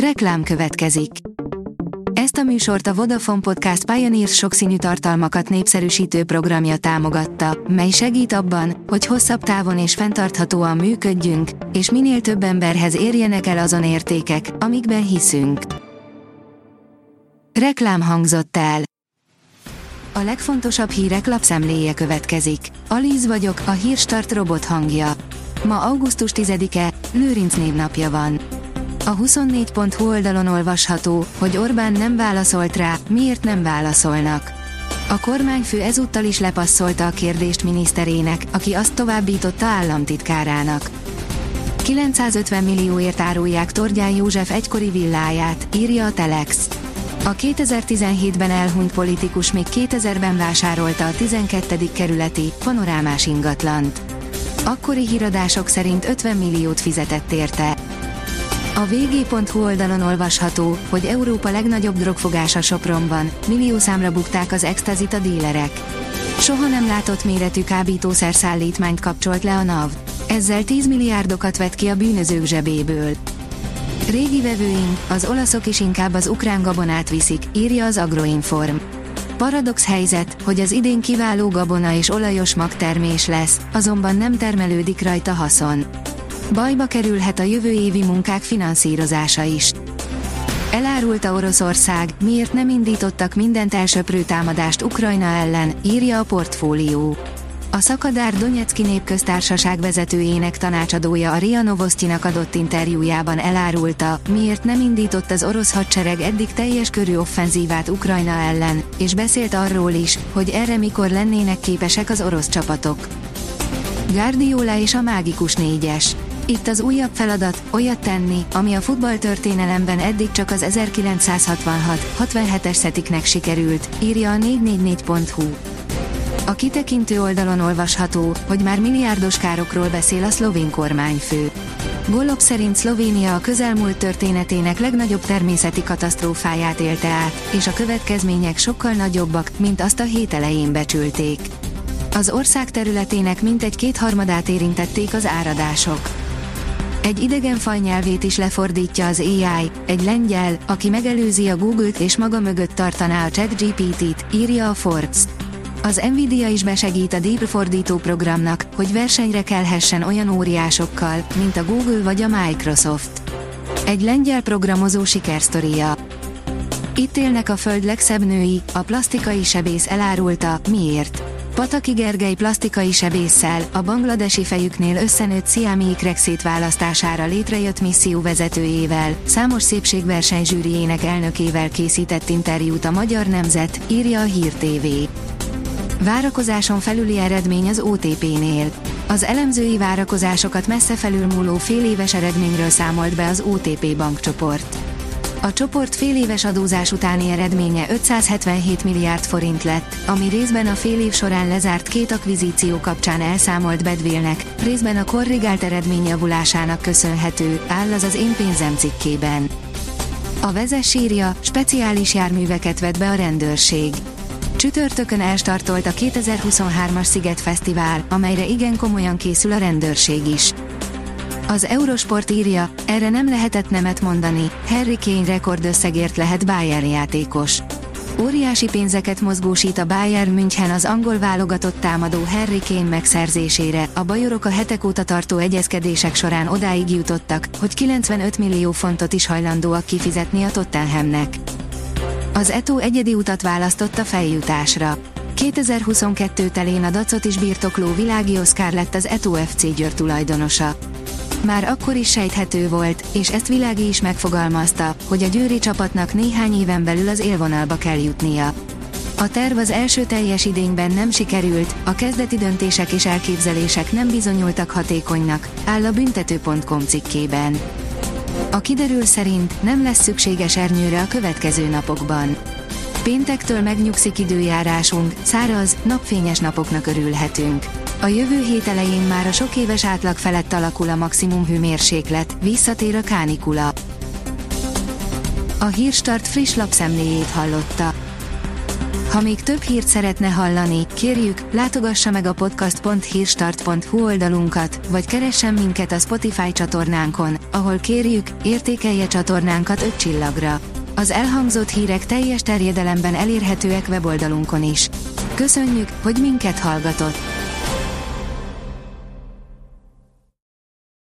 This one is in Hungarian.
Reklám következik. Ezt a műsort a Vodafone Podcast Pioneers sokszínű tartalmakat népszerűsítő programja támogatta, mely segít abban, hogy hosszabb távon és fenntarthatóan működjünk, és minél több emberhez érjenek el azon értékek, amikben hiszünk. Reklám hangzott el. A legfontosabb hírek lapszemléje következik. Alíz vagyok, a hírstart robot hangja. Ma augusztus 10-e, Lőrinc névnapja van. A 24.hu oldalon olvasható, hogy Orbán nem válaszolt rá, miért nem válaszolnak. A kormányfő ezúttal is lepasszolta a kérdést miniszterének, aki azt továbbította államtitkárának. 950 millióért árulják Tordján József egykori villáját, írja a Telex. A 2017-ben elhunyt politikus még 2000-ben vásárolta a 12. kerületi, panorámás ingatlant. Akkori híradások szerint 50 milliót fizetett érte. A vg.hu oldalon olvasható, hogy Európa legnagyobb drogfogása Sopronban, milliószámra bukták az extazit a dílerek. Soha nem látott méretű kábítószer szállítmányt kapcsolt le a NAV. Ezzel 10 milliárdokat vett ki a bűnözők zsebéből. Régi vevőink, az olaszok is inkább az ukrán gabonát viszik, írja az Agroinform. Paradox helyzet, hogy az idén kiváló gabona és olajos magtermés lesz, azonban nem termelődik rajta haszon. Bajba kerülhet a jövő évi munkák finanszírozása is. Elárulta Oroszország, miért nem indítottak mindent elsöprő támadást Ukrajna ellen, írja a portfólió. A Szakadár Donetszki Népköztársaság vezetőjének tanácsadója a RIA Novosztinak adott interjújában elárulta, miért nem indított az orosz hadsereg eddig teljes körű offenzívát Ukrajna ellen, és beszélt arról is, hogy erre mikor lennének képesek az orosz csapatok. Guardiola és a mágikus négyes. Itt az újabb feladat, olyat tenni, ami a futballtörténelemben eddig csak az 1966-67-es szetiknek sikerült, írja a 444.hu. A kitekintő oldalon olvasható, hogy már milliárdos károkról beszél a szlovén kormányfő. Golob szerint Szlovénia a közelmúlt történetének legnagyobb természeti katasztrófáját élte át, és a következmények sokkal nagyobbak, mint azt a hét elején becsülték. Az ország területének mintegy kétharmadát érintették az áradások. Egy idegen faj nyelvét is lefordítja az AI, egy lengyel, aki megelőzi a Google-t és maga mögött tartaná a ChatGPT-t, írja a Forbes. Az Nvidia is besegít a Deep fordító programnak, hogy versenyre kelhessen olyan óriásokkal, mint a Google vagy a Microsoft. Egy lengyel programozó sikersztoria. Itt élnek a föld legszebb női, a plastikai sebész elárulta, miért. Pataki Gergely plastikai sebésszel, a bangladesi fejüknél összenőtt sziámi ikrek szétválasztására létrejött misszió vezetőjével, számos szépségverseny zsűriének elnökével készített interjút a Magyar Nemzet, írja a Hír TV. Várakozáson felüli eredmény az OTP-nél. Az elemzői várakozásokat messze felülmúló féléves eredményről számolt be az OTP bankcsoport. A csoport féléves adózás utáni eredménye 577 milliárd forint lett, ami részben a fél év során lezárt két akvizíció kapcsán elszámolt bedvélnek, részben a korrigált eredmény javulásának köszönhető, áll az az én pénzem cikkében. A vezes írja, speciális járműveket vett be a rendőrség. Csütörtökön elstartolt a 2023-as Sziget Fesztivál, amelyre igen komolyan készül a rendőrség is. Az Eurosport írja, erre nem lehetett nemet mondani, Harry Kane rekordösszegért lehet Bayern játékos. Óriási pénzeket mozgósít a Bayern München az angol válogatott támadó Harry Kane megszerzésére, a bajorok a hetek óta tartó egyezkedések során odáig jutottak, hogy 95 millió fontot is hajlandóak kifizetni a Tottenhamnek. Az Eto egyedi utat választott a feljutásra. 2022 telén a Dacot is birtokló világi Oscar lett az Eto FC Győr tulajdonosa. Már akkor is sejthető volt, és ezt Világi is megfogalmazta, hogy a győri csapatnak néhány éven belül az élvonalba kell jutnia. A terv az első teljes idényben nem sikerült, a kezdeti döntések és elképzelések nem bizonyultak hatékonynak, áll a büntető.com cikkében. A kiderül szerint nem lesz szükséges ernyőre a következő napokban. Péntektől megnyugszik időjárásunk, száraz, napfényes napoknak örülhetünk. A jövő hét elején már a sok éves átlag felett alakul a maximum hőmérséklet, visszatér a kánikula. A Hírstart friss lapszemléjét hallotta. Ha még több hírt szeretne hallani, kérjük, látogassa meg a podcast.hírstart.hu oldalunkat, vagy keressen minket a Spotify csatornánkon, ahol kérjük, értékelje csatornánkat 5 csillagra. Az elhangzott hírek teljes terjedelemben elérhetőek weboldalunkon is. Köszönjük, hogy minket hallgatott!